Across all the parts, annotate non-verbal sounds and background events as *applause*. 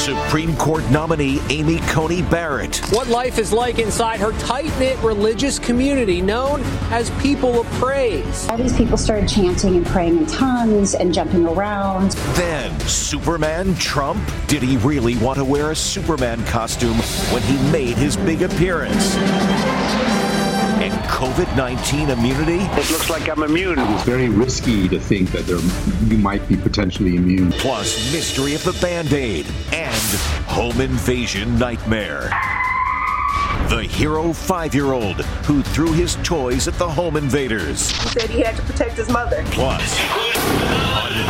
Supreme Court nominee Amy Coney Barrett. What life is like inside her tight knit religious community known as People of Praise. All these people started chanting and praying in tongues and jumping around. Then, Superman Trump? Did he really want to wear a Superman costume when he made his big appearance? And COVID 19 immunity? It looks like I'm immune. It's very risky to think that there, you might be potentially immune. Plus, mystery of the band aid and home invasion nightmare. The hero five year old who threw his toys at the home invaders. He said he had to protect his mother. Plus,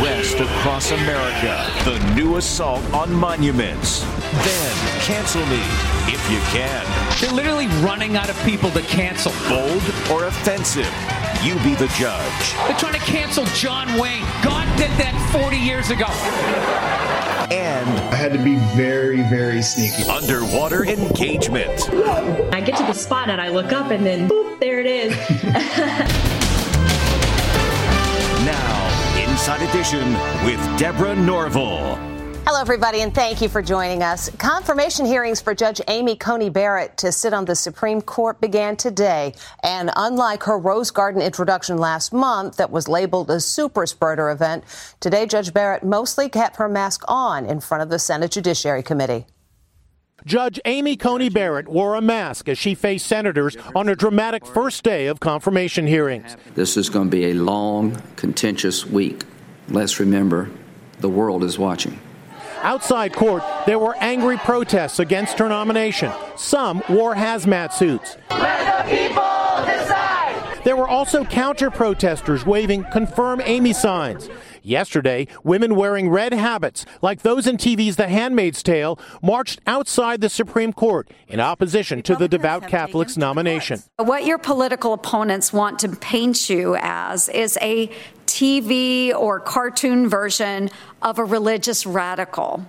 unrest across America. The new assault on monuments. Then, cancel me if you can. They're literally running out of people to cancel. Bold or offensive? You be the judge. They're trying to cancel John Wayne. God did that 40 years ago. And I had to be very, very sneaky. Underwater engagement. I get to the spot and I look up and then boop, there it is. *laughs* now, Inside Edition with Deborah Norville. Hello, everybody, and thank you for joining us. Confirmation hearings for Judge Amy Coney Barrett to sit on the Supreme Court began today. And unlike her Rose Garden introduction last month that was labeled a super spreader event, today Judge Barrett mostly kept her mask on in front of the Senate Judiciary Committee. Judge Amy Coney Barrett wore a mask as she faced senators on a dramatic first day of confirmation hearings. This is going to be a long, contentious week. Let's remember the world is watching. Outside court, there were angry protests against her nomination. Some wore hazmat suits. Let the people decide. There were also counter protesters waving confirm Amy signs. Yesterday, women wearing red habits, like those in TV's The Handmaid's Tale, marched outside the Supreme Court in opposition to the devout Catholic's nomination. What your political opponents want to paint you as is a TV or cartoon version of a religious radical,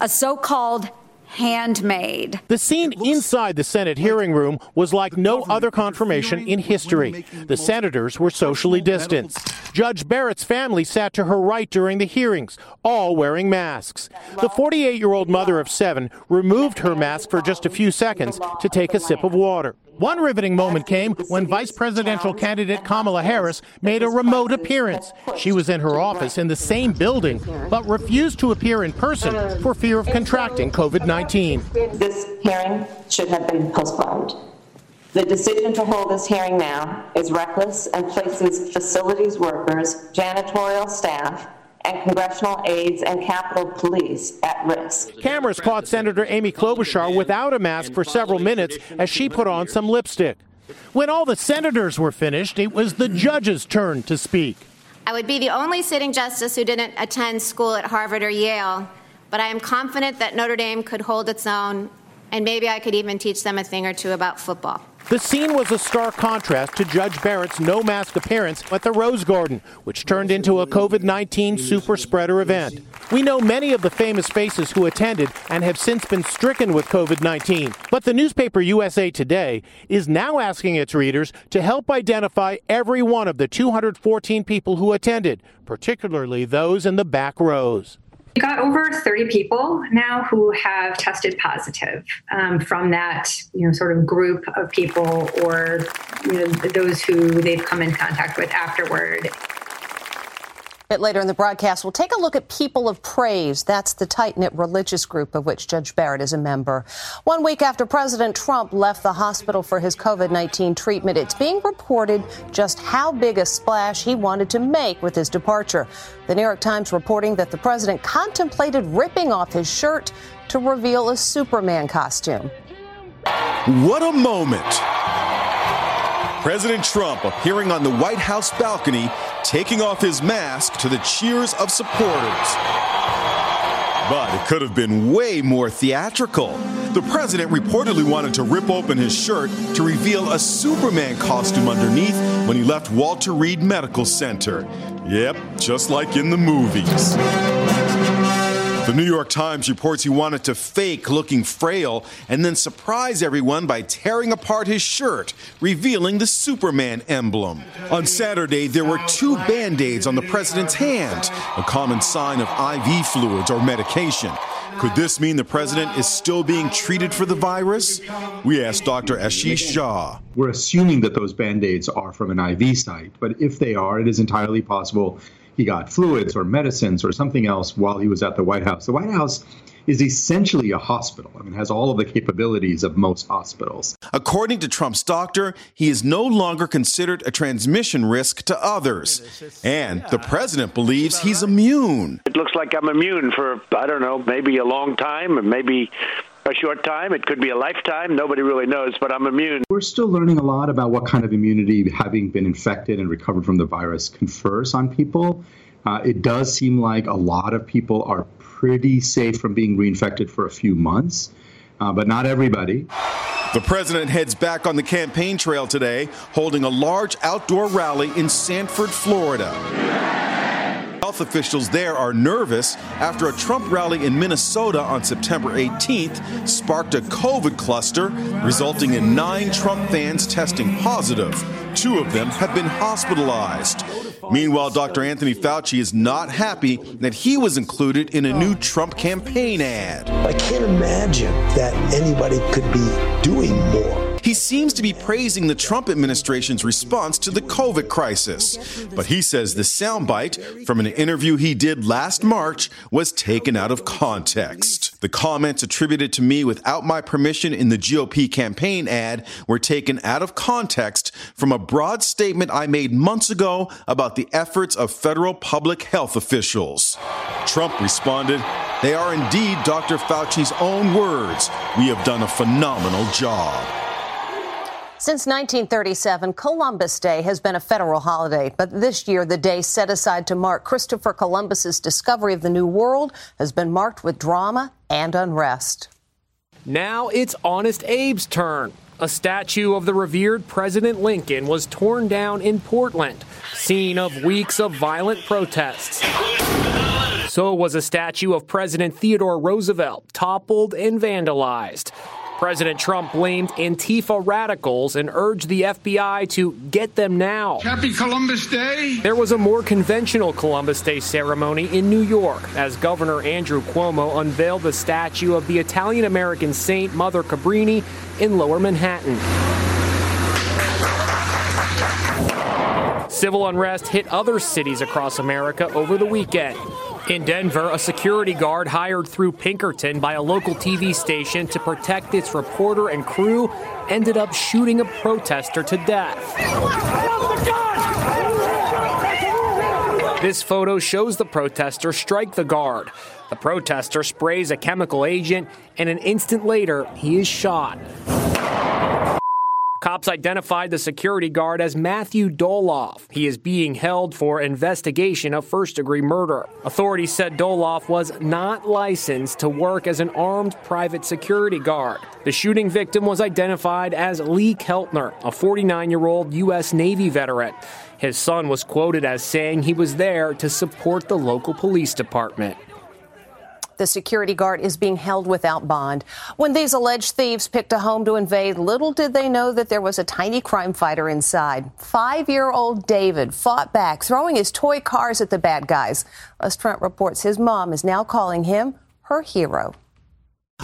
a so called handmaid. The scene inside the Senate hearing room was like no other confirmation in history. The senators were socially distanced. Judge Barrett's family sat to her right during the hearings, all wearing masks. The 48 year old mother of seven removed her mask for just a few seconds to take a sip of water. One riveting moment came when vice presidential candidate Kamala Harris made a remote appearance. She was in her office in the same building, but refused to appear in person for fear of contracting COVID 19. This hearing should have been postponed. The decision to hold this hearing now is reckless and places facilities workers, janitorial staff, and congressional aides and Capitol Police at risk. Cameras caught Senator Amy Klobuchar without a mask for several minutes as she put on some lipstick. When all the senators were finished, it was the judge's turn to speak. I would be the only sitting justice who didn't attend school at Harvard or Yale, but I am confident that Notre Dame could hold its own, and maybe I could even teach them a thing or two about football. The scene was a stark contrast to Judge Barrett's no mask appearance at the Rose Garden, which turned into a COVID 19 super spreader event. We know many of the famous faces who attended and have since been stricken with COVID 19. But the newspaper USA Today is now asking its readers to help identify every one of the 214 people who attended, particularly those in the back rows. We got over 30 people now who have tested positive um, from that, you know, sort of group of people or you know, those who they've come in contact with afterward. Bit later in the broadcast, we'll take a look at People of Praise. That's the tight knit religious group of which Judge Barrett is a member. One week after President Trump left the hospital for his COVID 19 treatment, it's being reported just how big a splash he wanted to make with his departure. The New York Times reporting that the president contemplated ripping off his shirt to reveal a Superman costume. What a moment! President Trump appearing on the White House balcony, taking off his mask to the cheers of supporters. But it could have been way more theatrical. The president reportedly wanted to rip open his shirt to reveal a Superman costume underneath when he left Walter Reed Medical Center. Yep, just like in the movies. The New York Times reports he wanted to fake looking frail and then surprise everyone by tearing apart his shirt, revealing the Superman emblem. On Saturday, there were two band aids on the president's hand, a common sign of IV fluids or medication. Could this mean the president is still being treated for the virus? We asked Dr. Ashish Jha. We're assuming that those band aids are from an IV site, but if they are, it is entirely possible he got fluids or medicines or something else while he was at the White House. The White House is essentially a hospital. I mean, has all of the capabilities of most hospitals. According to Trump's doctor, he is no longer considered a transmission risk to others. And the president believes he's immune. It looks like I'm immune for, I don't know, maybe a long time and maybe a short time. It could be a lifetime. Nobody really knows, but I'm immune. We're still learning a lot about what kind of immunity having been infected and recovered from the virus confers on people. Uh, it does seem like a lot of people are pretty safe from being reinfected for a few months, uh, but not everybody. The president heads back on the campaign trail today, holding a large outdoor rally in Sanford, Florida. Officials there are nervous after a Trump rally in Minnesota on September 18th sparked a COVID cluster, resulting in nine Trump fans testing positive. Two of them have been hospitalized. Meanwhile, Dr. Anthony Fauci is not happy that he was included in a new Trump campaign ad. I can't imagine that anybody could be doing more. He seems to be praising the Trump administration's response to the COVID crisis. But he says the soundbite from an interview he did last March was taken out of context. The comments attributed to me without my permission in the GOP campaign ad were taken out of context from a broad statement I made months ago about the efforts of federal public health officials. Trump responded, They are indeed Dr. Fauci's own words. We have done a phenomenal job. Since 1937, Columbus Day has been a federal holiday, but this year the day set aside to mark Christopher Columbus's discovery of the New World has been marked with drama and unrest. Now it's Honest Abe's turn. A statue of the revered President Lincoln was torn down in Portland, scene of weeks of violent protests. So was a statue of President Theodore Roosevelt, toppled and vandalized. President Trump blamed Antifa radicals and urged the FBI to get them now. Happy Columbus Day. There was a more conventional Columbus Day ceremony in New York as Governor Andrew Cuomo unveiled the statue of the Italian American saint Mother Cabrini in lower Manhattan. Civil unrest hit other cities across America over the weekend. In Denver, a security guard hired through Pinkerton by a local TV station to protect its reporter and crew ended up shooting a protester to death. This photo shows the protester strike the guard. The protester sprays a chemical agent, and an instant later, he is shot. Cops identified the security guard as Matthew Dolloff. He is being held for investigation of first degree murder. Authorities said Dolloff was not licensed to work as an armed private security guard. The shooting victim was identified as Lee Keltner, a 49 year old U.S. Navy veteran. His son was quoted as saying he was there to support the local police department. The security guard is being held without bond. When these alleged thieves picked a home to invade, little did they know that there was a tiny crime fighter inside. Five year old David fought back, throwing his toy cars at the bad guys. Les Trent reports his mom is now calling him her hero.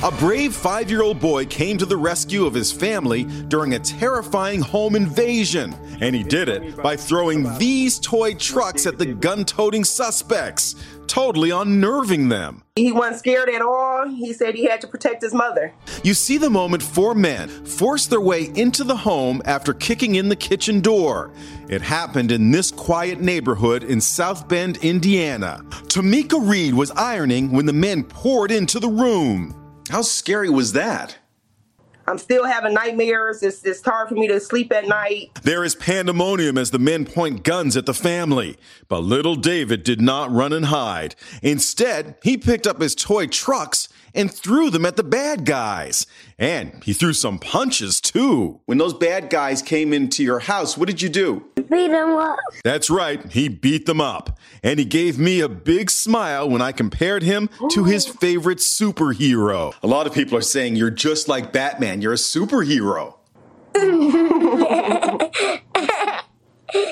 A brave five year old boy came to the rescue of his family during a terrifying home invasion. And he did it by throwing these toy trucks at the gun toting suspects, totally unnerving them. He wasn't scared at all. He said he had to protect his mother. You see the moment four men forced their way into the home after kicking in the kitchen door. It happened in this quiet neighborhood in South Bend, Indiana. Tamika Reed was ironing when the men poured into the room. How scary was that? I'm still having nightmares. It's, it's hard for me to sleep at night. There is pandemonium as the men point guns at the family. But little David did not run and hide. Instead, he picked up his toy trucks and threw them at the bad guys. And he threw some punches too. When those bad guys came into your house, what did you do? Beat them up. That's right, he beat them up. And he gave me a big smile when I compared him to his favorite superhero. A lot of people are saying you're just like Batman, you're a superhero. *laughs*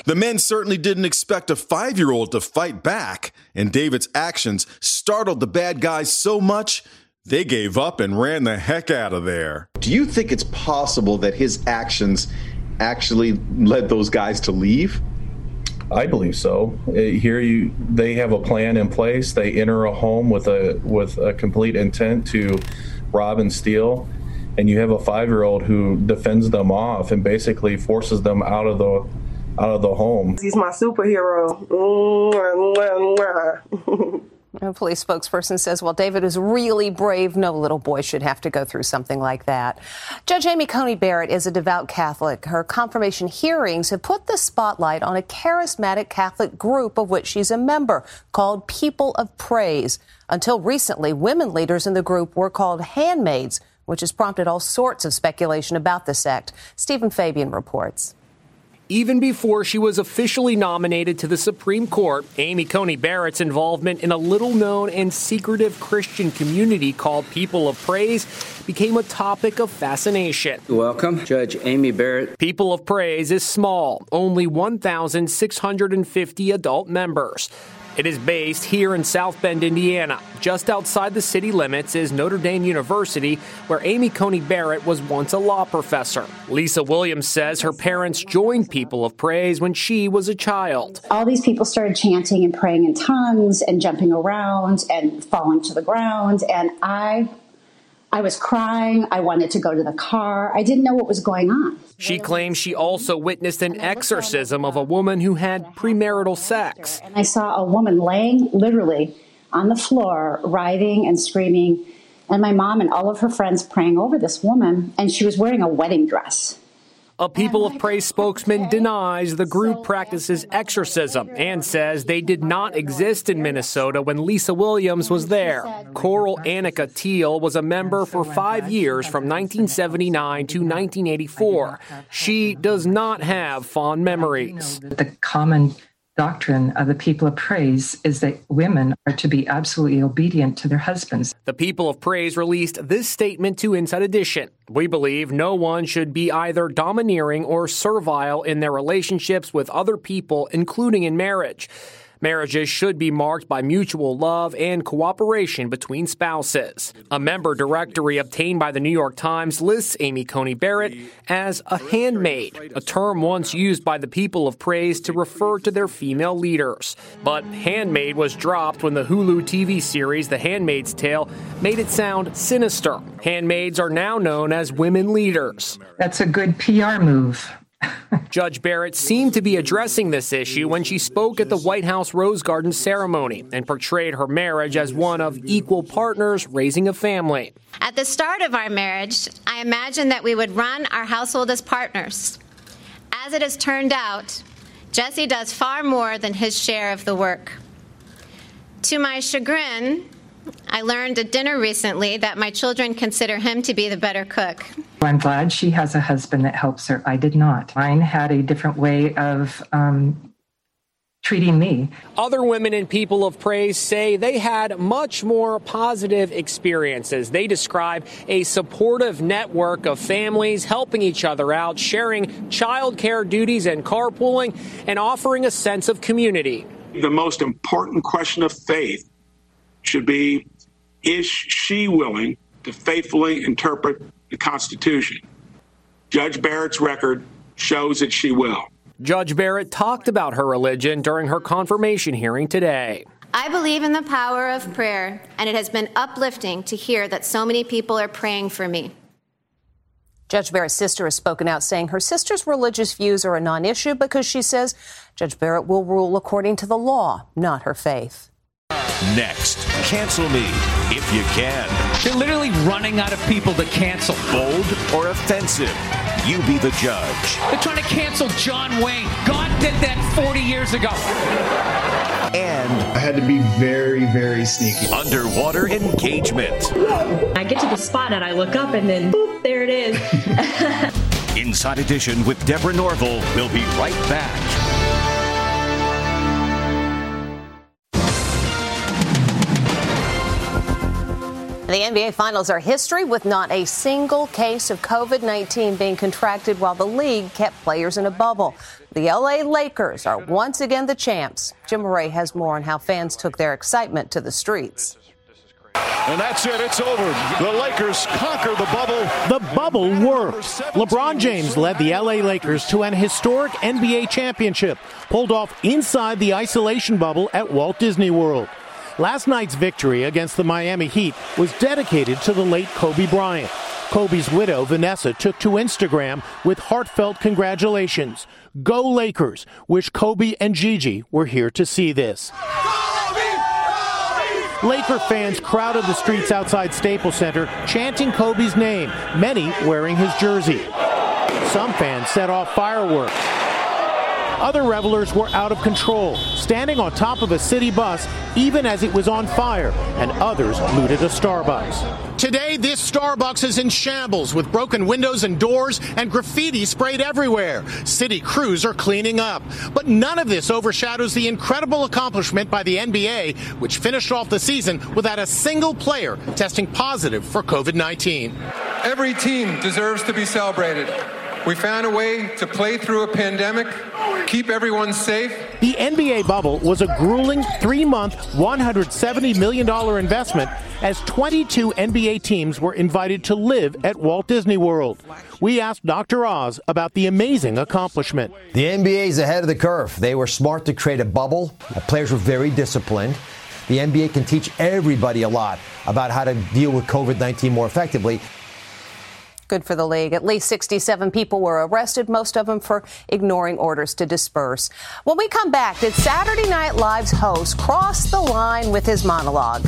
The men certainly didn't expect a five year old to fight back, and David's actions startled the bad guys so much they gave up and ran the heck out of there. Do you think it's possible that his actions actually led those guys to leave? I believe so. Uh, here you they have a plan in place. They enter a home with a with a complete intent to rob and steal and you have a 5-year-old who defends them off and basically forces them out of the out of the home. He's my superhero. *laughs* A police spokesperson says, well, David is really brave. No little boy should have to go through something like that. Judge Amy Coney Barrett is a devout Catholic. Her confirmation hearings have put the spotlight on a charismatic Catholic group of which she's a member called People of Praise. Until recently, women leaders in the group were called handmaids, which has prompted all sorts of speculation about the sect. Stephen Fabian reports. Even before she was officially nominated to the Supreme Court, Amy Coney Barrett's involvement in a little known and secretive Christian community called People of Praise became a topic of fascination. Welcome, Judge Amy Barrett. People of Praise is small, only 1,650 adult members. It is based here in South Bend, Indiana. Just outside the city limits is Notre Dame University, where Amy Coney Barrett was once a law professor. Lisa Williams says her parents joined People of Praise when she was a child. All these people started chanting and praying in tongues and jumping around and falling to the ground. And I I was crying. I wanted to go to the car. I didn't know what was going on. She claims she also witnessed an exorcism of a woman who had premarital sex. And I saw a woman laying literally on the floor, writhing and screaming, and my mom and all of her friends praying over this woman, and she was wearing a wedding dress. A People of Praise spokesman denies the group practices exorcism and says they did not exist in Minnesota when Lisa Williams was there. Coral Anika Theill was a member for five years from 1979 to 1984. She does not have fond memories. The common doctrine of the people of praise is that women are to be absolutely obedient to their husbands. The people of praise released this statement to Inside Edition. We believe no one should be either domineering or servile in their relationships with other people, including in marriage. Marriages should be marked by mutual love and cooperation between spouses. A member directory obtained by the New York Times lists Amy Coney Barrett as a handmaid, a term once used by the people of praise to refer to their female leaders. But handmaid was dropped when the Hulu TV series The Handmaid's Tale made it sound sinister. Handmaids are now known as women leaders. That's a good PR move. Judge Barrett seemed to be addressing this issue when she spoke at the White House Rose Garden ceremony and portrayed her marriage as one of equal partners raising a family. At the start of our marriage, I imagined that we would run our household as partners. As it has turned out, Jesse does far more than his share of the work. To my chagrin, I learned at dinner recently that my children consider him to be the better cook. I'm glad she has a husband that helps her. I did not. Mine had a different way of um, treating me. Other women and people of praise say they had much more positive experiences. They describe a supportive network of families helping each other out, sharing childcare duties and carpooling, and offering a sense of community. The most important question of faith should be is she willing to faithfully interpret the Constitution. Judge Barrett's record shows that she will. Judge Barrett talked about her religion during her confirmation hearing today. I believe in the power of prayer, and it has been uplifting to hear that so many people are praying for me. Judge Barrett's sister has spoken out saying her sister's religious views are a non issue because she says Judge Barrett will rule according to the law, not her faith. Next, cancel me if you can. They're literally running out of people to cancel. Bold or offensive, you be the judge. They're trying to cancel John Wayne. God did that 40 years ago. And I had to be very, very sneaky. Underwater engagement. I get to the spot and I look up and then boop, there it is. *laughs* Inside Edition with Deborah Norville. We'll be right back. The NBA Finals are history with not a single case of COVID 19 being contracted while the league kept players in a bubble. The LA Lakers are once again the champs. Jim Moret has more on how fans took their excitement to the streets. And that's it. It's over. The Lakers conquer the bubble. The bubble worked. LeBron James led the LA Lakers to an historic NBA championship, pulled off inside the isolation bubble at Walt Disney World. Last night's victory against the Miami Heat was dedicated to the late Kobe Bryant. Kobe's widow, Vanessa, took to Instagram with heartfelt congratulations. Go Lakers! Wish Kobe and Gigi were here to see this. Laker fans crowded the streets outside Staples Center, chanting Kobe's name, many wearing his jersey. Some fans set off fireworks. Other revelers were out of control, standing on top of a city bus even as it was on fire, and others looted a Starbucks. Today, this Starbucks is in shambles with broken windows and doors and graffiti sprayed everywhere. City crews are cleaning up. But none of this overshadows the incredible accomplishment by the NBA, which finished off the season without a single player testing positive for COVID 19. Every team deserves to be celebrated. We found a way to play through a pandemic, keep everyone safe. The NBA bubble was a grueling three month, $170 million investment as 22 NBA teams were invited to live at Walt Disney World. We asked Dr. Oz about the amazing accomplishment. The NBA is ahead of the curve. They were smart to create a bubble, the players were very disciplined. The NBA can teach everybody a lot about how to deal with COVID 19 more effectively. Good for the league. At least 67 people were arrested, most of them for ignoring orders to disperse. When we come back, did Saturday Night Live's host cross the line with his monologue?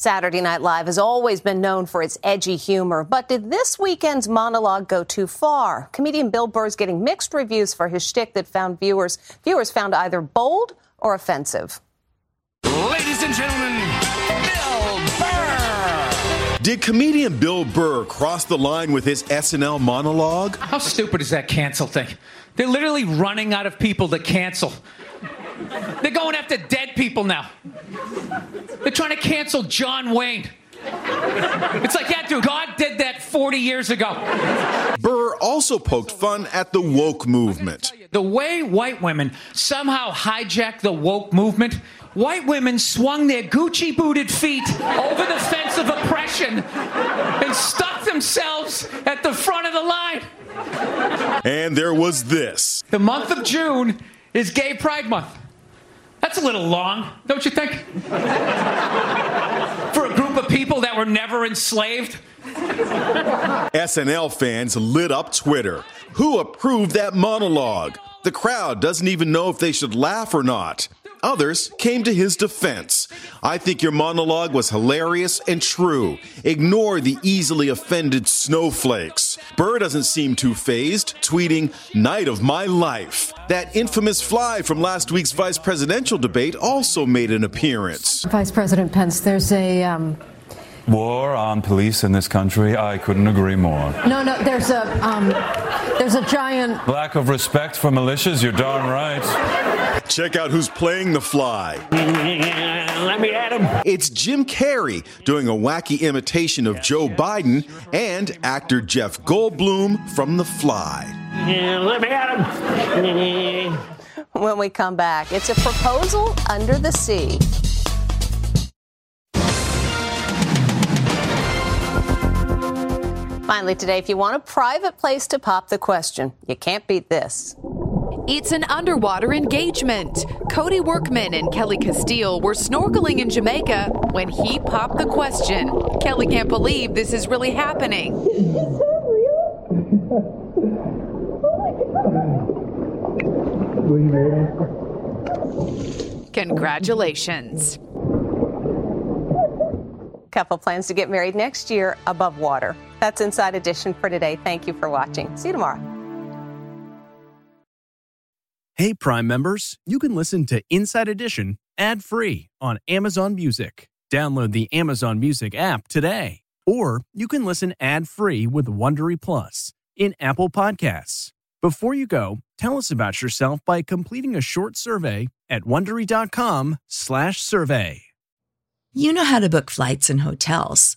Saturday Night Live has always been known for its edgy humor, but did this weekend's monologue go too far? Comedian Bill Burr's getting mixed reviews for his shtick that found viewers viewers found either bold or offensive. Ladies and gentlemen. Did comedian Bill Burr cross the line with his SNL monologue? How stupid is that cancel thing? They're literally running out of people to cancel. They're going after dead people now. They're trying to cancel John Wayne. It's like, yeah, dude, God did that 40 years ago. Burr also poked fun at the woke movement. The way white women somehow hijacked the woke movement, white women swung their Gucci booted feet over the fence of oppression and stuck themselves at the front of the line. And there was this. The month of June is Gay Pride Month. That's a little long, don't you think? For a group of people that were never enslaved? SNL fans lit up Twitter. Who approved that monologue? The crowd doesn't even know if they should laugh or not. Others came to his defense. I think your monologue was hilarious and true. Ignore the easily offended snowflakes. Burr doesn't seem too fazed, tweeting, Night of my life. That infamous fly from last week's vice presidential debate also made an appearance. Vice President Pence, there's a. Um, War on police in this country, I couldn't agree more. no, no, there's a. Um, there's a giant. Lack of respect for militias, you're darn right. Check out who's playing the fly. *laughs* Let me at him. It's Jim Carrey doing a wacky imitation of Joe Biden and actor Jeff Goldblum from The Fly. Let me at him. *laughs* When we come back, it's a proposal under the sea. Finally, today, if you want a private place to pop the question, you can't beat this. It's an underwater engagement. Cody Workman and Kelly Castile were snorkeling in Jamaica when he popped the question. Kelly can't believe this is really happening. Is real? oh Congratulations. Couple plans to get married next year above water. That's Inside Edition for today. Thank you for watching. See you tomorrow. Hey, Prime members, you can listen to Inside Edition ad free on Amazon Music. Download the Amazon Music app today. Or you can listen ad free with Wondery Plus in Apple Podcasts. Before you go, tell us about yourself by completing a short survey at wondery.com/slash survey. You know how to book flights and hotels.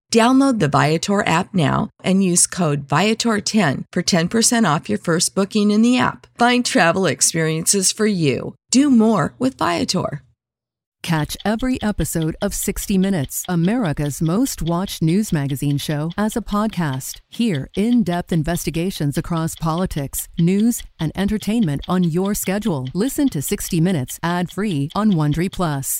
Download the Viator app now and use code Viator10 for 10% off your first booking in the app. Find travel experiences for you. Do more with Viator. Catch every episode of 60 Minutes, America's most watched news magazine show, as a podcast. Hear in depth investigations across politics, news, and entertainment on your schedule. Listen to 60 Minutes ad free on Wondery Plus.